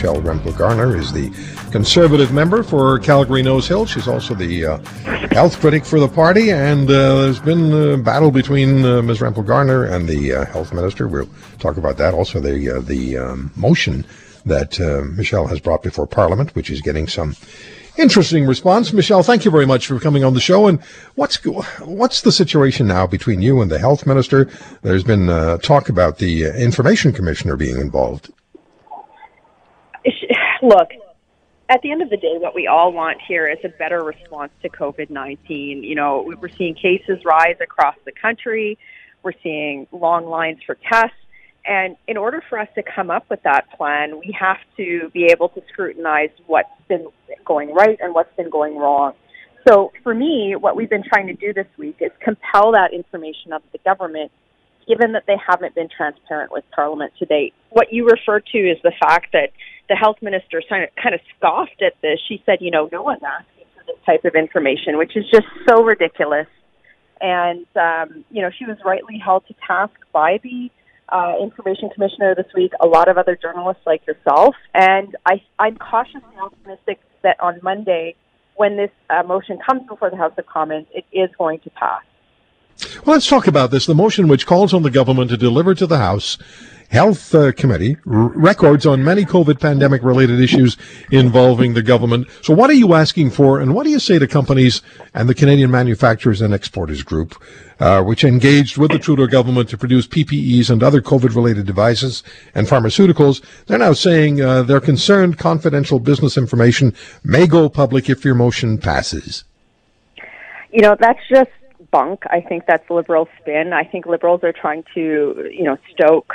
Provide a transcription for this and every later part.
Michelle Rempel Garner is the conservative member for Calgary Nose Hill. She's also the uh, health critic for the party, and uh, there's been a battle between uh, Ms. Rempel Garner and the uh, health minister. We'll talk about that. Also, the uh, the um, motion that uh, Michelle has brought before Parliament, which is getting some interesting response. Michelle, thank you very much for coming on the show. And what's what's the situation now between you and the health minister? There's been talk about the information commissioner being involved. Look, at the end of the day, what we all want here is a better response to COVID 19. You know, we're seeing cases rise across the country, we're seeing long lines for tests. And in order for us to come up with that plan, we have to be able to scrutinize what's been going right and what's been going wrong. So for me, what we've been trying to do this week is compel that information of the government, given that they haven't been transparent with Parliament to date. What you refer to is the fact that the health minister kind of scoffed at this. She said, you know, no one's asking for this type of information, which is just so ridiculous. And, um, you know, she was rightly held to task by the uh, information commissioner this week, a lot of other journalists like yourself. And I, I'm cautiously optimistic that on Monday, when this uh, motion comes before the House of Commons, it is going to pass. Well, let's talk about this. The motion which calls on the government to deliver to the House Health uh, Committee r- records on many COVID pandemic related issues involving the government. So, what are you asking for, and what do you say to companies and the Canadian Manufacturers and Exporters Group, uh, which engaged with the Trudeau government to produce PPEs and other COVID related devices and pharmaceuticals? They're now saying uh, they're concerned confidential business information may go public if your motion passes. You know, that's just bunk. I think that's liberal spin. I think liberals are trying to, you know, stoke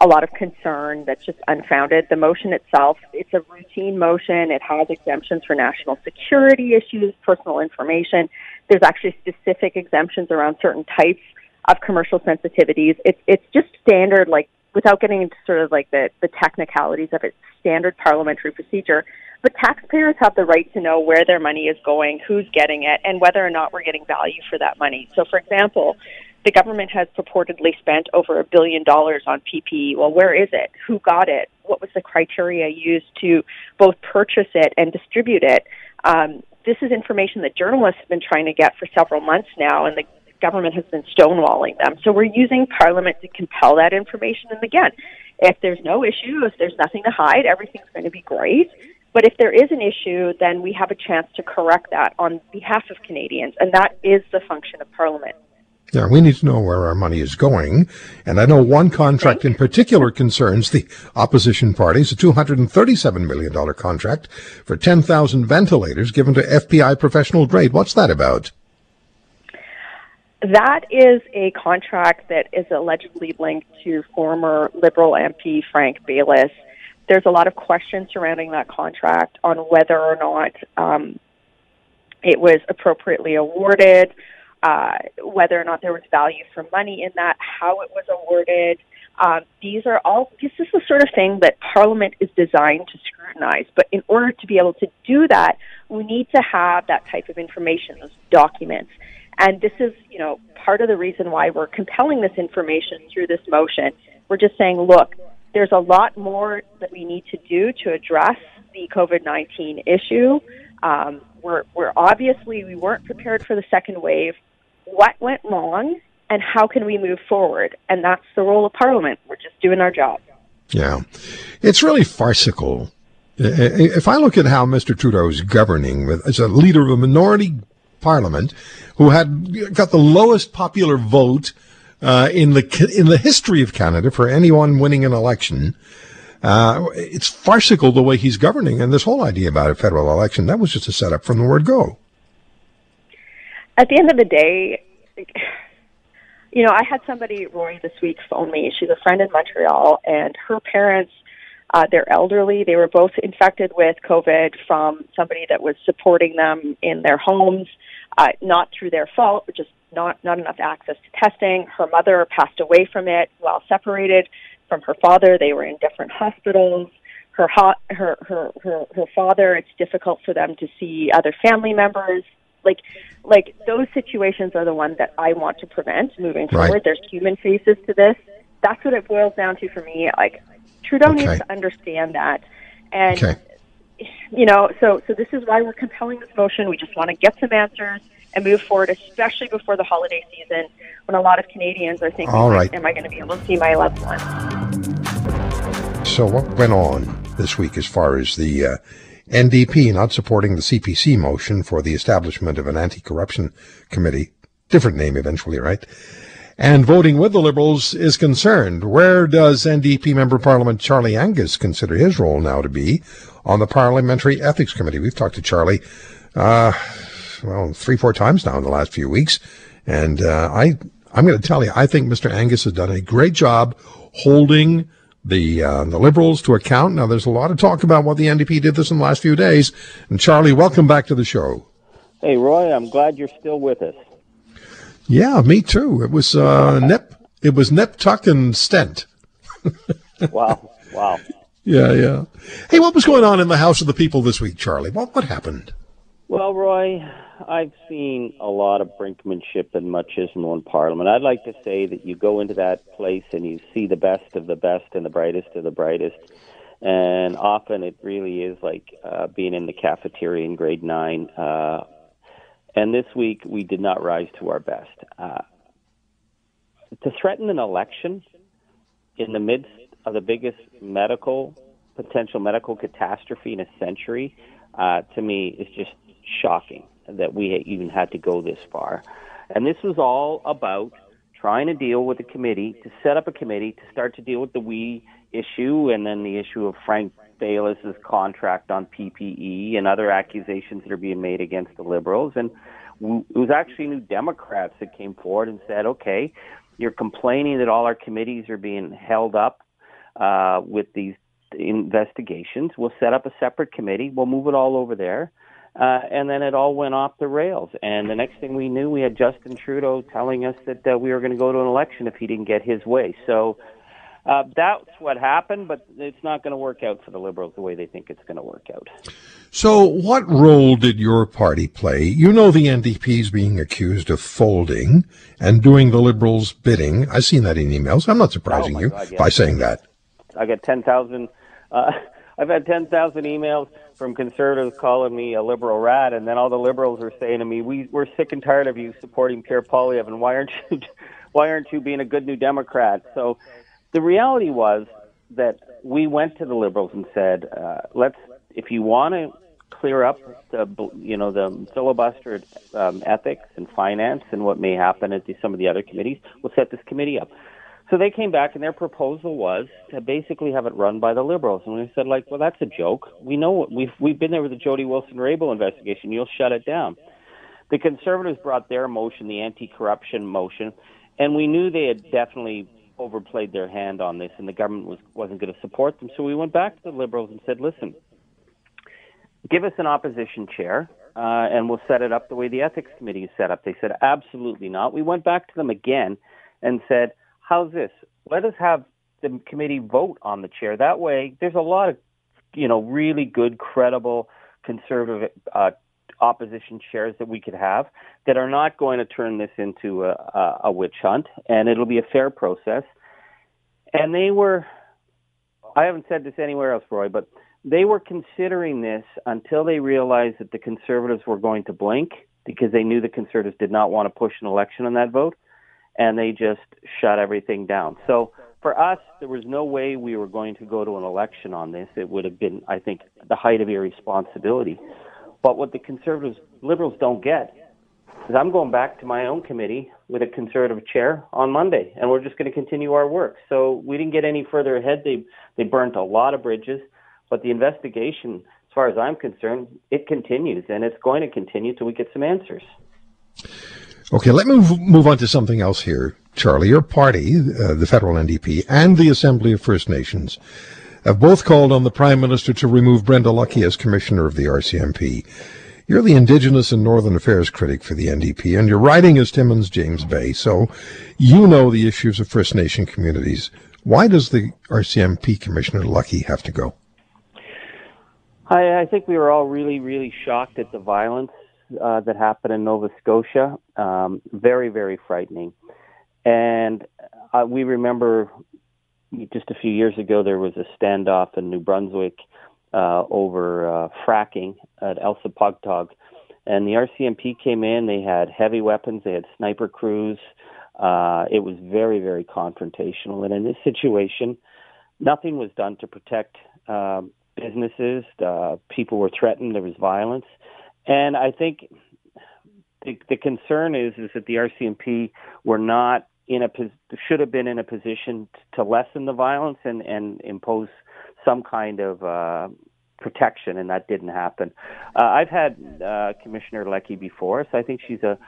a lot of concern that's just unfounded. The motion itself, it's a routine motion. It has exemptions for national security issues, personal information. There's actually specific exemptions around certain types of commercial sensitivities. It's it's just standard, like without getting into sort of like the, the technicalities of it, standard parliamentary procedure. But taxpayers have the right to know where their money is going, who's getting it, and whether or not we're getting value for that money. So, for example, the government has purportedly spent over a billion dollars on PPE. Well, where is it? Who got it? What was the criteria used to both purchase it and distribute it? Um, this is information that journalists have been trying to get for several months now, and the government has been stonewalling them. So we're using Parliament to compel that information. And again, if there's no issue, if there's nothing to hide, everything's going to be great. But if there is an issue, then we have a chance to correct that on behalf of Canadians, and that is the function of Parliament. Yeah, we need to know where our money is going. And I know one contract in particular concerns the opposition parties, a $237 million contract for 10,000 ventilators given to FTI professional grade. What's that about? That is a contract that is allegedly linked to former Liberal MP Frank Baylis. There's a lot of questions surrounding that contract on whether or not um, it was appropriately awarded, uh, whether or not there was value for money in that, how it was awarded. Um, these are all, this is the sort of thing that Parliament is designed to scrutinize. But in order to be able to do that, we need to have that type of information, those documents. And this is, you know, part of the reason why we're compelling this information through this motion. We're just saying, look, there's a lot more that we need to do to address the COVID 19 issue. Um, we're, we're obviously, we weren't prepared for the second wave what went wrong and how can we move forward? And that's the role of Parliament. We're just doing our job. Yeah. It's really farcical. If I look at how Mr. Trudeau is governing with, as a leader of a minority parliament who had got the lowest popular vote uh, in the in the history of Canada for anyone winning an election, uh, it's farcical the way he's governing. And this whole idea about a federal election that was just a setup from the word go at the end of the day, you know, I had somebody, Roy, this week phone me. She's a friend in Montreal, and her parents, uh, they're elderly. They were both infected with COVID from somebody that was supporting them in their homes, uh, not through their fault, just not not enough access to testing. Her mother passed away from it while separated from her father. They were in different hospitals. Her, hot, her her her her father. It's difficult for them to see other family members. Like like those situations are the ones that I want to prevent moving Right. forward. There's human faces to this. That's what it boils down to for me. Like Trudeau Okay. needs to understand that, and Okay. you know, so so this is why we're compelling this motion. We just want to get some answers and move forward, especially before the holiday season, when a lot of Canadians are thinking, All right. "Am I going to be able to see my loved one?" So, what went on this week as far as the uh, NDP not supporting the CPC motion for the establishment of an anti corruption committee? Different name eventually, right? And voting with the Liberals is concerned. Where does NDP Member Parliament Charlie Angus consider his role now to be on the Parliamentary Ethics Committee? We've talked to Charlie, uh, well, three, four times now in the last few weeks. And uh, I, I'm going to tell you, I think Mr. Angus has done a great job holding the uh, the Liberals to account. Now, there's a lot of talk about what the NDP did this in the last few days. And Charlie, welcome back to the show. Hey, Roy, I'm glad you're still with us. Yeah, me too. It was uh, nip. It was nip, tuck, and stent. Wow, wow. Yeah, yeah. Hey, what was going on in the House of the People this week, Charlie? What what happened? Well, Roy, I've seen a lot of brinkmanship and machismo in Parliament. I'd like to say that you go into that place and you see the best of the best and the brightest of the brightest. And often it really is like uh, being in the cafeteria in grade nine. Uh, and this week we did not rise to our best. Uh, to threaten an election in the midst of the biggest medical potential medical catastrophe in a century, uh, to me, is just shocking that we even had to go this far. And this was all about trying to deal with a committee, to set up a committee to start to deal with the we issue and then the issue of Frank Baylis's contract on PPE and other accusations that are being made against the Liberals. And it was actually New Democrats that came forward and said, okay, you're complaining that all our committees are being held up uh, with these investigations. We'll set up a separate committee. We'll move it all over there. Uh, and then it all went off the rails. And the next thing we knew, we had Justin Trudeau telling us that uh, we were going to go to an election if he didn't get his way. So uh, that's what happened, but it's not going to work out for the Liberals the way they think it's going to work out. So, what role did your party play? You know the NDP is being accused of folding and doing the Liberals' bidding. I've seen that in emails. I'm not surprising Oh, you God, yes. by saying that. I got 10,000. Uh, I've had 10,000 emails from conservatives calling me a liberal rat, and then all the liberals are saying to me, "We we're sick and tired of you supporting Pierre Poilievre, and why aren't you why aren't you being a good new Democrat?" So the reality was that we went to the liberals and said, uh, "Let's if you want to clear up the you know the filibuster um, ethics and finance and what may happen at the, some of the other committees, we'll set this committee up." So they came back, and their proposal was to basically have it run by the liberals. And we said, like, well, that's a joke. We know we've we've been there with the Jody Wilson Raybould investigation. You'll shut it down. The conservatives brought their motion, the anti-corruption motion, and we knew they had definitely overplayed their hand on this, and the government was wasn't going to support them. So we went back to the liberals and said, listen, give us an opposition chair. Uh, and we'll set it up the way the ethics committee is set up. They said, absolutely not. We went back to them again and said, how's this? Let us have the committee vote on the chair. That way, there's a lot of, you know, really good, credible, conservative uh, opposition chairs that we could have that are not going to turn this into a, a, a witch hunt, and it'll be a fair process. And they were, I haven't said this anywhere else, Roy, but they were considering this until they realized that the conservatives were going to blink because they knew the conservatives did not want to push an election on that vote and they just shut everything down. So for us, there was no way we were going to go to an election on this. It would have been, I think, the height of irresponsibility. But what the conservatives, liberals don't get is I'm going back to my own committee with a conservative chair on Monday, and we're just going to continue our work. So we didn't get any further ahead. They they burnt a lot of bridges, but the investigation, as far as I'm concerned, it continues, and it's going to continue till we get some answers. Okay, let me move, on to something else here, Charlie. Your party, uh, the federal NDP, and the Assembly of First Nations have both called on the Prime Minister to remove Brenda Lucki as Commissioner of the RCMP. You're the Indigenous and Northern Affairs critic for the NDP, and you're riding as Timmins James Bay, so you know the issues of First Nation communities Why does the RCMP Commissioner Lucki have to go? I, I think we were all really, really shocked at the violence uh, that happened in Nova Scotia. Um, very, very frightening. And uh, we remember just a few years ago there was a standoff in New Brunswick uh, over uh, fracking at Elsipogtog. And the RCMP came in, they had heavy weapons, they had sniper crews. Uh, it was very, very confrontational. And in this situation, nothing was done to protect uh, businesses. People were threatened. There was violence. And I think the, the concern is is that the RCMP were not in a should have been in a position to lessen the violence and and impose some kind of uh, protection, and that didn't happen. Uh, I've had uh, Commissioner Lucki before, so I think she's a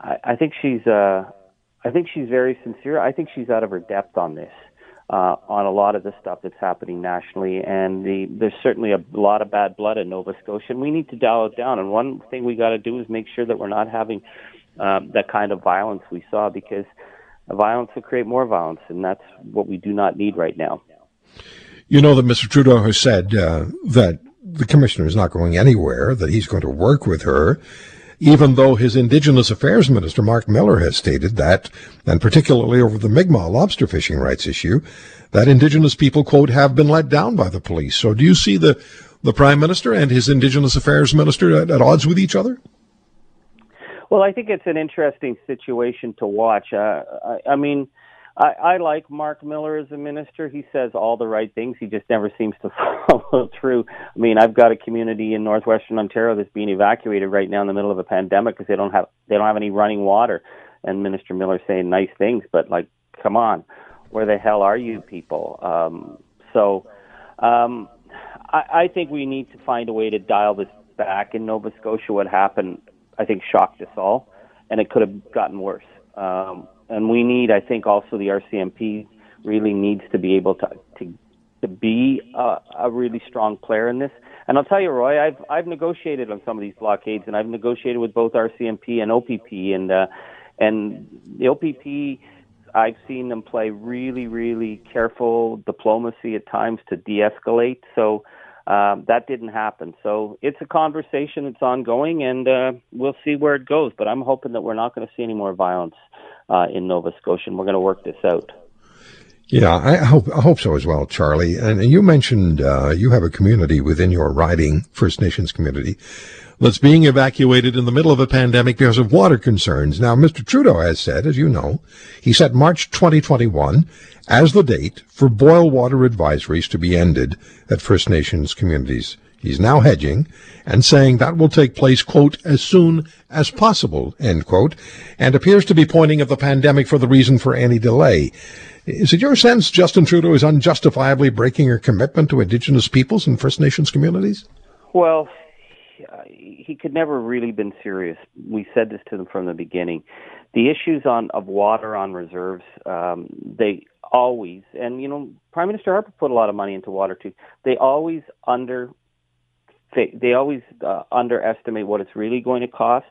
I, I think she's a I think she's very sincere. I think she's out of her depth on this uh, on a lot of the stuff that's happening nationally. And the, there's certainly a lot of bad blood in Nova Scotia, and we need to dial it down. And one thing we got to do is make sure that we're not having um, that kind of violence we saw, because violence will create more violence, and that's what we do not need right now. You know that Mr. Trudeau has said uh, that the commissioner is not going anywhere, that he's going to work with her even though his Indigenous Affairs Minister, Mark Miller, has stated that, and particularly over the Mi'kmaq lobster fishing rights issue, that Indigenous people, quote, have been let down by the police. So do you see the, the Prime Minister and his Indigenous Affairs Minister at, at odds with each other? Well, I think it's an interesting situation to watch. Uh, I, I mean, I, I like Mark Miller as a minister. He says all the right things. He just never seems to follow through. I mean, I've got a community in northwestern Ontario that's being evacuated right now in the middle of a pandemic because they don't have they don't have any running water. And Minister Miller saying nice things, but like, come on, where the hell are you people? Um, so, um, I, I think we need to find a way to dial this back. In Nova Scotia, what happened, I think, shocked us all, and it could have gotten worse. Um, and we need, I think, also the RCMP really needs to be able to to, to be a, a really strong player in this. And I'll tell you, Roy, I've I've negotiated on some of these blockades, and I've negotiated with both RCMP and OPP, and uh, and the OPP. I've seen them play really, really careful diplomacy at times to de-escalate. So um, that didn't happen. So it's a conversation that's ongoing, and uh, we'll see where it goes. But I'm hoping that we're not going to see any more violence uh, in Nova Scotia, and we're going to work this out. Yeah, I hope I hope so as well, Charlie. And you mentioned uh, you have a community within your riding, First Nations community, that's being evacuated in the middle of a pandemic because of water concerns. Now, Mr. Trudeau has said, as you know, he set March 2021 as the date for boil water advisories to be ended at First Nations communities. He's now hedging and saying that will take place, quote, as soon as possible, end quote, and appears to be pointing at the pandemic for the reason for any delay. Is it your sense Justin Trudeau is unjustifiably breaking her commitment to Indigenous peoples and First Nations communities? Well, he could never really been serious. We said this to them from the beginning. The issues on of water on reserves, um, they always, and you know, Prime Minister Harper put a lot of money into water too. They always under they, they always uh, underestimate what it's really going to cost.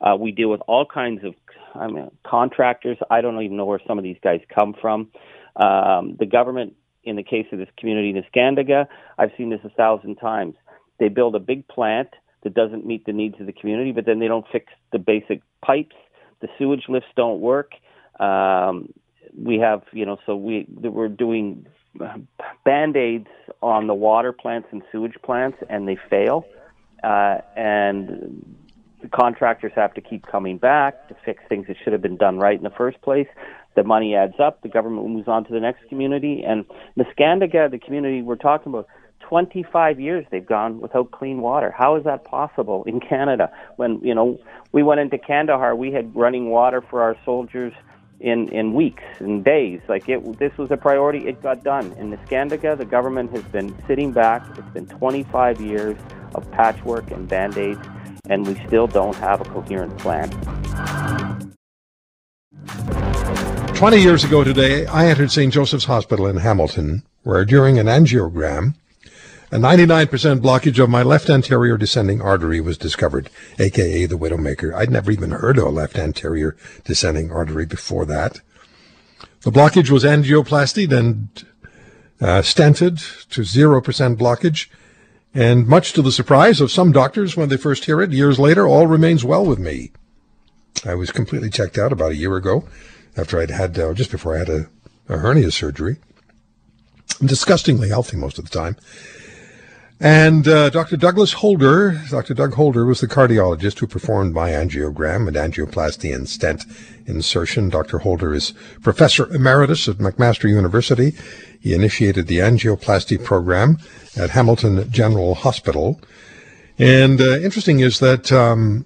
Uh, we deal with all kinds of I mean, contractors. I don't even know where some of these guys come from. Um, the government, in the case of this community in Neskantaga, I've seen this a thousand times. They build a big plant that doesn't meet the needs of the community, but then they don't fix the basic pipes. The sewage lifts don't work. Um, we have, you know, so we we're doing band aids on the water plants and sewage plants, and they fail. Uh, and the contractors have to keep coming back to fix things that should have been done right in the first place. The money adds up. The government moves on to the next community. And Neskantaga, the community we're talking about, 25 years they've gone without clean water. How is that possible in Canada? When you know we went into Kandahar, we had running water for our soldiers in in weeks and days. Like it, this was a priority. It got done. In Neskantaga, the government has been sitting back. It's been 25 years of patchwork and band aids, and we still don't have a coherent plan. 20 years ago today, I entered St. Joseph's Hospital in Hamilton, where during an angiogram, a 99% blockage of my left anterior descending artery was discovered, aka the Widowmaker. I'd never even heard of a left anterior descending artery before that. The blockage was angioplasty, then uh, stented to 0% blockage. And much to the surprise of some doctors when they first hear it, years later, all remains well with me. I was completely checked out about a year ago after I'd had, uh, just before I had a, a hernia surgery. I'm disgustingly healthy most of the time. And uh, Dr. Douglas Holder, Dr. Doug Holder was the cardiologist who performed my angiogram and angioplasty and stent insertion. Dr. Holder is professor emeritus at McMaster University. He initiated the angioplasty program at Hamilton General Hospital. And uh, interesting is that um,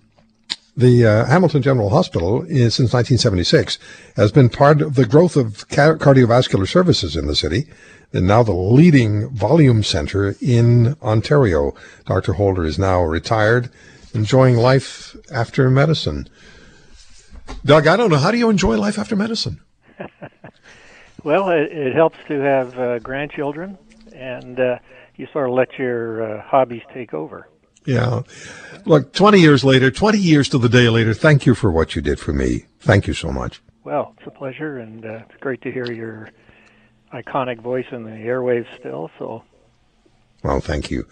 the uh, Hamilton General Hospital, is, since 1976, has been part of the growth of cardiovascular services in the city and now the leading volume center in Ontario. Dr. Holder is now retired, enjoying life after medicine. Doug, I don't know. How do you enjoy life after medicine? well, it, it, helps to have uh, grandchildren, and uh, you sort of let your uh, hobbies take over. Yeah. Look, 20 years later, 20 years to the day later, thank you for what you did for me. Thank you so much. Well, it's a pleasure, and uh, it's great to hear your iconic voice in the airwaves still. So, well, thank you.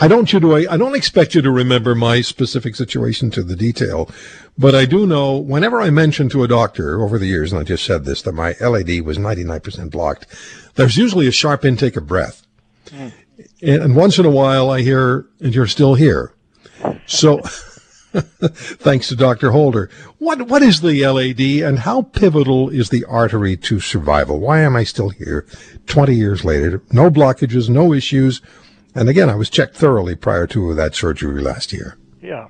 I don't you to I don't expect you to remember my specific situation to the detail, but I do know whenever I mention to a doctor over the years, and I just said this, that my LAD was 99% blocked, there's usually a sharp intake of breath. Mm. And, and once in a while I hear, and you're still here. So, Thanks to Dr. Holder. What what is the LAD and how pivotal is the artery to survival? Why am I still here 20 years later? No blockages, no issues. And again, I was checked thoroughly prior to that surgery last year. Yeah.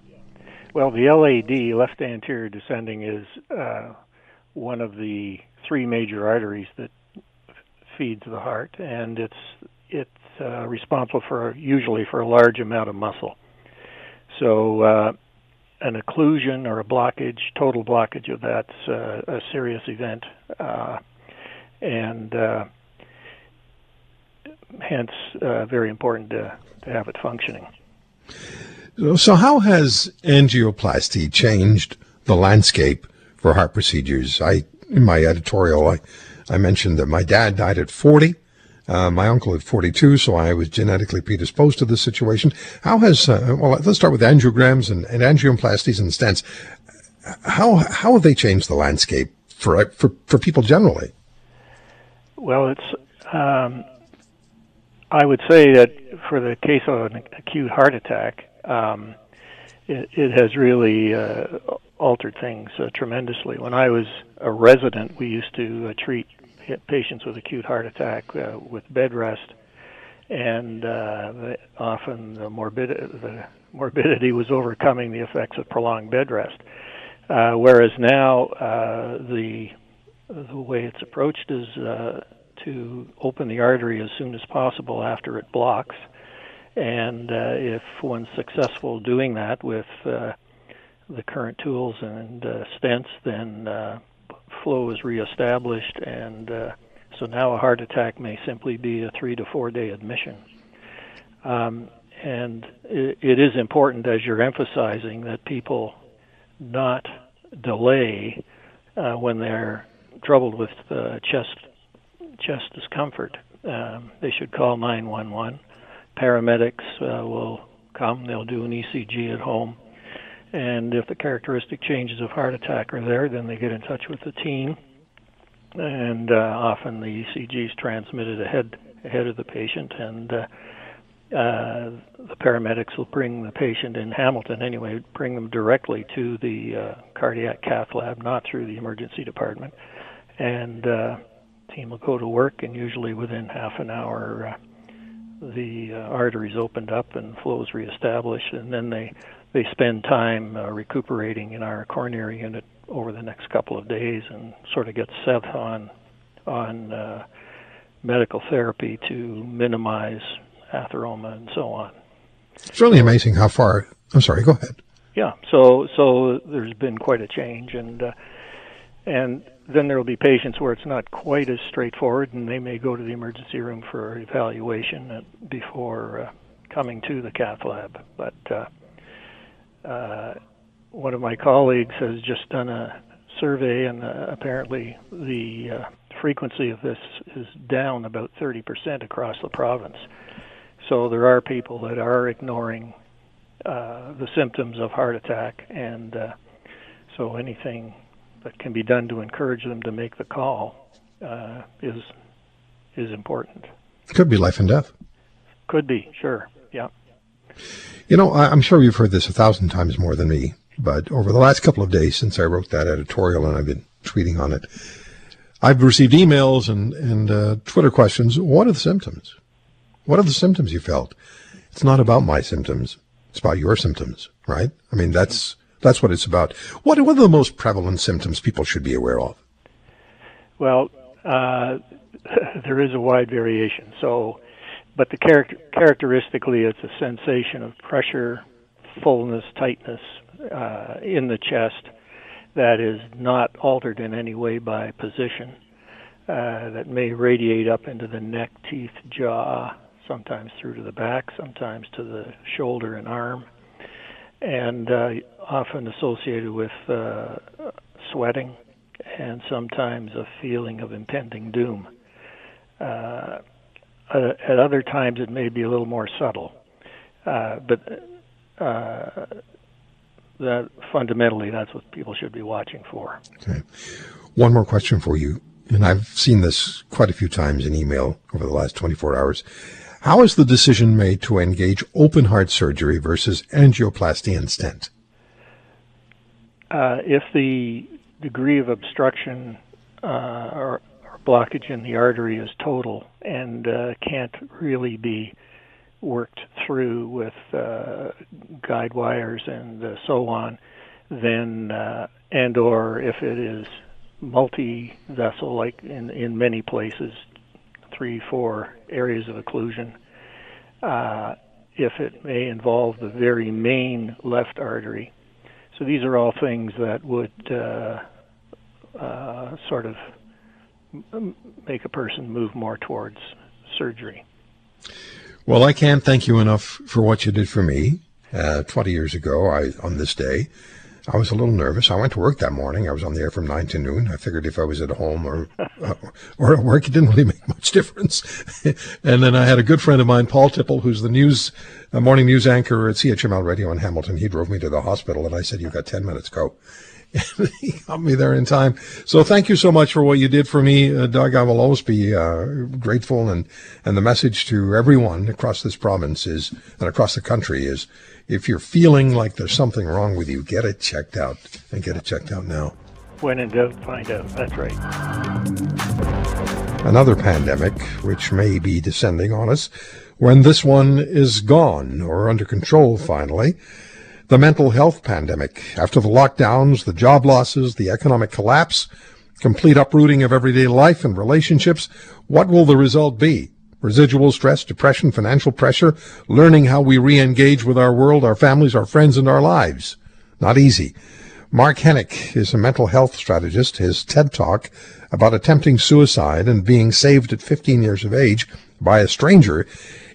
Well, the LAD, left anterior descending, is uh, one of the three major arteries that feeds the heart, and it's it's uh, responsible for usually for a large amount of muscle. So uh, an occlusion or a blockage, total blockage of that's uh, a serious event, uh, and uh, hence uh, very important to, to have it functioning. So, how has angioplasty changed the landscape for heart procedures? I, in my editorial, I, I mentioned that my dad died at 40. Uh, my uncle at 42, so I was genetically predisposed to this situation. How has, uh, well, let's start with angiograms and, and angioplasties and stents. How, how have they changed the landscape for, for, for people generally? Well, it's, um, I would say that for the case of an acute heart attack, um, it, it, has really uh, altered things uh, tremendously. When I was a resident, we used to uh, treat patients with acute heart attack uh, with bed rest, and uh, often the, morbid- the morbidity was overcoming the effects of prolonged bed rest. Uh, whereas now uh, the the way it's approached is uh, to open the artery as soon as possible after it blocks, and uh, if one's successful doing that with uh, the current tools and uh, stents, then flow is reestablished, and uh, so now a heart attack may simply be a three to four day admission. Um, and it, it is important, as you're emphasizing, that people not delay uh, when they're troubled with uh, chest chest discomfort. Um, they should call 911. Paramedics uh, will come. They'll do an ECG at home and if the characteristic changes of heart attack are there, then they get in touch with the team, and uh, often the ECG is transmitted ahead ahead of the patient, and uh, uh, the paramedics will bring the patient in Hamilton anyway, bring them directly to the uh, cardiac cath lab, not through the emergency department, and uh, team will go to work, and usually within half an hour. Uh, the uh, arteries opened up and flows reestablished, and then they they spend time uh, recuperating in our coronary unit over the next couple of days and sort of get set on on uh, medical therapy to minimize atheroma and so on. It's really amazing how far. I'm sorry. Go ahead. Yeah. So so there's been quite a change, and uh, and then there will be patients where it's not quite as straightforward, and they may go to the emergency room for evaluation before uh, coming to the cath lab. But uh, one of my colleagues has just done a survey, and uh, apparently the uh, frequency of this is down about 30% across the province. So there are people that are ignoring uh, the symptoms of heart attack, and uh, so anything that can be done to encourage them to make the call uh, is is important. It Could be life and death. Could be, sure, yeah. You know, I'm sure you've heard this a thousand times more than me, but over the last couple of days since I wrote that editorial and I've been tweeting on it, I've received emails and, and uh, Twitter questions. What are the symptoms? What are the symptoms you felt? It's not about my symptoms. It's about your symptoms, right? I mean, that's that's what it's about. What, what are the most prevalent symptoms people should be aware of? Well, uh, there is a wide variation. So, but the character, characteristically, it's a sensation of pressure, fullness, tightness uh, in the chest that is not altered in any way by position. Uh, that may radiate up into the neck, teeth, jaw, sometimes through to the back, sometimes to the shoulder and arm, and uh, often associated with uh, sweating and sometimes a feeling of impending doom. Uh, at other times, it may be a little more subtle, uh, but uh, that fundamentally, that's what people should be watching for. Okay. One more question for you, and I've seen this quite a few times in email over the last 24 hours. How is the decision made to engage open heart surgery versus angioplasty and stent? Uh, if the degree of obstruction uh, or, or, blockage in the artery is total and uh, can't really be worked through with uh, guide wires and uh, so on, then uh, and or if it is multi-vessel, like in in many places, three, four areas of occlusion. Uh, if it may involve the very main left artery. So these are all things that would uh, uh, sort of make a person move more towards surgery. Well, I can't thank you enough for what you did for me. Uh, 20 years ago, I on this day, I was a little nervous. I went to work that morning. I was on the air from nine to noon. I figured if I was at home or uh, or at work, it didn't really make much difference. and then I had a good friend of mine, Paul Tipple, who's the news uh, morning news anchor at CHML Radio in Hamilton. He drove me to the hospital, and I said, "You've got ten minutes. Go." He got me there in time. So thank you so much for what you did for me, uh, Doug. I will always be uh, grateful. And and the message to everyone across this province is, and across the country is if you're feeling like there's something wrong with you, get it checked out and get it checked out now. When in doubt, find out. That's right. Another pandemic, which may be descending on us when this one is gone or under control finally. The mental health pandemic. After the lockdowns, the job losses, the economic collapse, complete uprooting of everyday life and relationships, what will the result be? residual stress, depression, financial pressure, learning how we re-engage with our world, our families, our friends, and our lives. Not easy. Mark Henick is a mental health strategist. His TED Talk about attempting suicide and being saved at 15 years of age by a stranger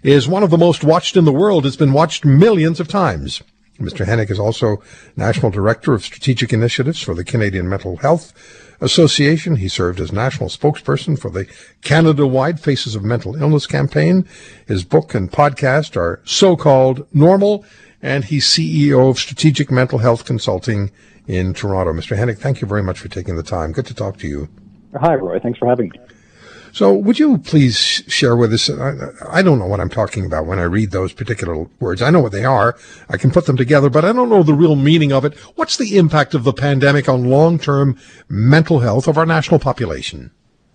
is one of the most watched in the world. It's been watched millions of times. Mr. Henick is also National Director of Strategic Initiatives for the Canadian Mental Health Association. He served as national spokesperson for the Canada-wide Faces of Mental Illness campaign. His book and podcast are so-called normal, and he's CEO of Strategic Mental Health Consulting in Toronto. Mr. Henick, thank you very much for taking the time. Good to talk to you. Hi, Roy. Thanks for having me. So, would you please share with us? I, I, don't know what I'm talking about when I read those particular words. I know what they are. I can put them together, but I don't know the real meaning of it. What's the impact of the pandemic on long-term mental health of our national population?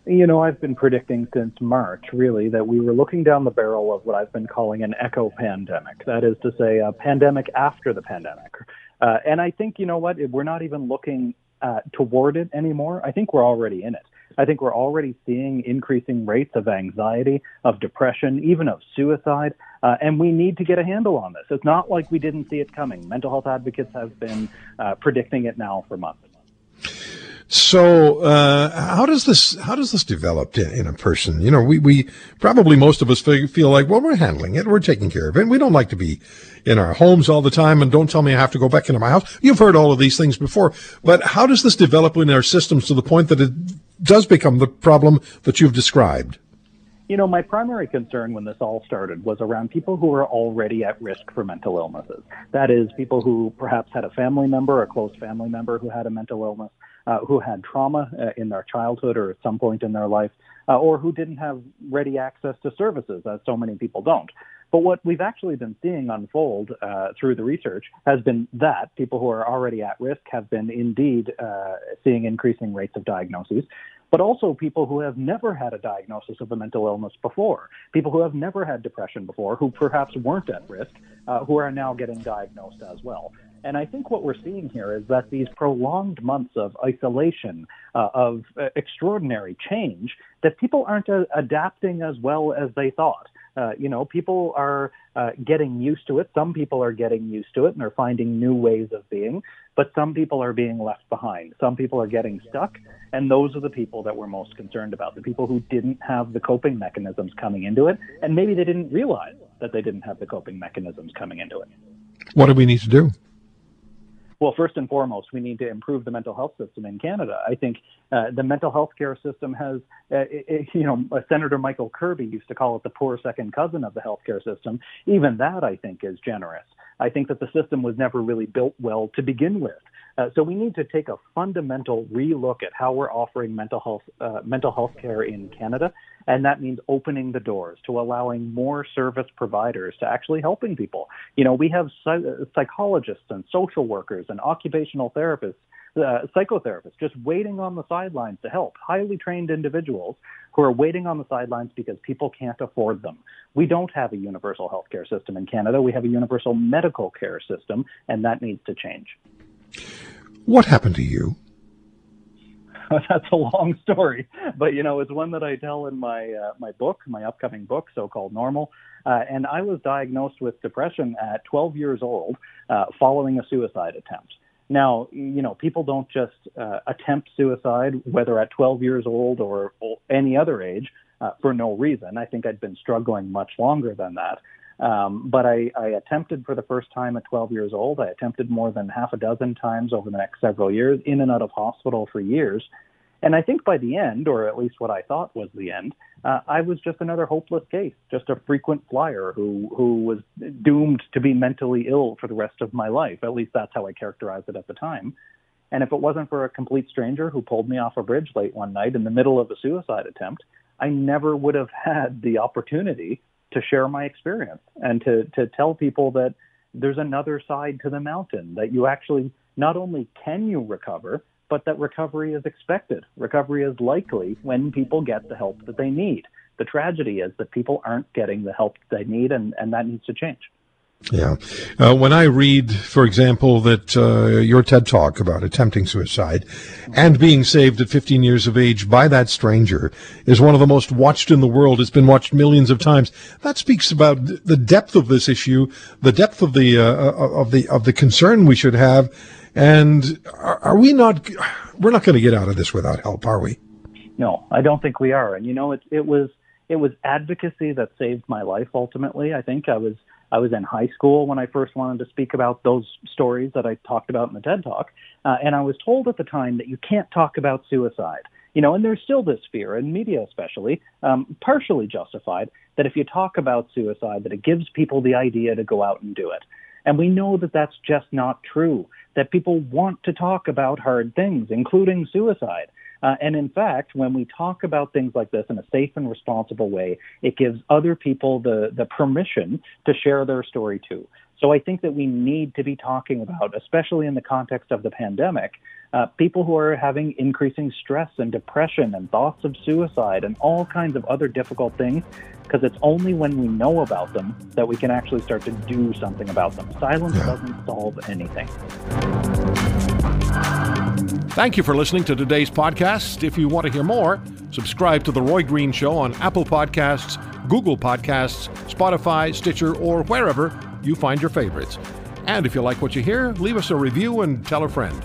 You know, I've been predicting since March, really, that we were looking down the barrel of what I've been calling an echo pandemic. That is to say, a pandemic after the pandemic. Uh, and I think, you know what, we're not even looking uh, toward it anymore. I think we're already in it. I think we're already seeing increasing rates of anxiety, of depression, even of suicide, uh, and we need to get a handle on this. It's not like we didn't see it coming. Mental health advocates have been uh, predicting it now for months. So, uh, how does this how does this develop in, in, a person? You know, we, we probably most of us feel like, well, we're handling it, we're taking care of it. We don't like to be in our homes all the time, and don't tell me I have to go back into my house. You've heard all of these things before, but how does this develop in our systems to the point that it does become the problem that you've described? You know, my primary concern when this all started was around people who are already at risk for mental illnesses. That is, people who perhaps had a family member, a close family member who had a mental illness, uh, who had trauma uh, in their childhood or at some point in their life, uh, or who didn't have ready access to services, as so many people don't. But what we've actually been seeing unfold uh, through the research has been that people who are already at risk have been indeed uh, seeing increasing rates of diagnoses but also people who have never had a diagnosis of a mental illness before, people who have never had depression before, who perhaps weren't at risk, uh, who are now getting diagnosed as well. And I think what we're seeing here is that these prolonged months of isolation, uh, of uh, extraordinary change, that people aren't uh, adapting as well as they thought. Uh, you know, people are uh, getting used to it. Some people are getting used to it and are finding new ways of being, but some people are being left behind. Some people are getting stuck, and those are the people that we're most concerned about. The people who didn't have the coping mechanisms coming into it, and maybe they didn't realize that they didn't have the coping mechanisms coming into it. What do we need to do? Well, first and foremost, we need to improve the mental health system in Canada. I think uh, the mental health care system has, uh, it, you know, uh, Senator Michael Kirby used to call it the poor second cousin of the healthcare system. Even that, I think, is generous. I think that the system was never really built well to begin with. Uh, so we need to take a fundamental relook at how we're offering mental health uh, mental health care in Canada, and that means opening the doors to allowing more service providers to actually helping people. You know, we have psych- psychologists and social workers and occupational therapists uh, psychotherapists just waiting on the sidelines to help, highly trained individuals who are waiting on the sidelines because people can't afford them. We don't have a universal healthcare system in Canada. We have a universal medical care system, and that needs to change. What happened to you? That's a long story, but you know it's one that I tell in my uh, my book, my upcoming book, so-called Normal. Uh, and I was diagnosed with depression at 12 years old, uh, following a suicide attempt. Now, you know, people don't just uh, attempt suicide, whether at 12 years old or, or any other age, uh, for no reason. I think I'd been struggling much longer than that. Um, but I, I attempted for the first time at 12 years old. I attempted more than half a dozen times over the next several years, in and out of hospital for years. And I think by the end, or at least what I thought was the end, uh, I was just another hopeless case, just a frequent flyer who who was doomed to be mentally ill for the rest of my life. At least that's how I characterized it at the time. And if it wasn't for a complete stranger who pulled me off a bridge late one night in the middle of a suicide attempt, I never would have had the opportunity to share my experience and to, to tell people that there's another side to the mountain, that you actually not only can you recover, but that recovery is expected. Recovery is likely when people get the help that they need. The tragedy is that people aren't getting the help they need, and, and that needs to change. Yeah. Uh, when I read, for example, that uh, your TED talk about attempting suicide and being saved at 15 years of age by that stranger is one of the most watched in the world. It's been watched millions of times. That speaks about the depth of this issue, the depth of the uh, uh of the of the concern we should have. And are, are we not? We're not going to get out of this without help, are we? No, I don't think we are. And you know, it it was it was advocacy that saved my life. Ultimately, I think I was I was in high school when I first wanted to speak about those stories that I talked about in the TED Talk, uh, and I was told at the time that you can't talk about suicide. You know, and there's still this fear, in media especially, um, partially justified, that if you talk about suicide, that it gives people the idea to go out and do it. And we know that that's just not true, that people want to talk about hard things, including suicide. Uh, and in fact, when we talk about things like this in a safe and responsible way, it gives other people the, the permission to share their story too. So I think that we need to be talking about, especially in the context of the pandemic, uh, people who are having increasing stress and depression and thoughts of suicide and all kinds of other difficult things, because it's only when we know about them that we can actually start to do something about them. Silence yeah. doesn't solve anything. Thank you for listening to today's podcast. If you want to hear more, subscribe to The Roy Green Show on Apple Podcasts, Google Podcasts, Spotify, Stitcher, or wherever you find your favorites. And if you like what you hear, leave us a review and tell a friend.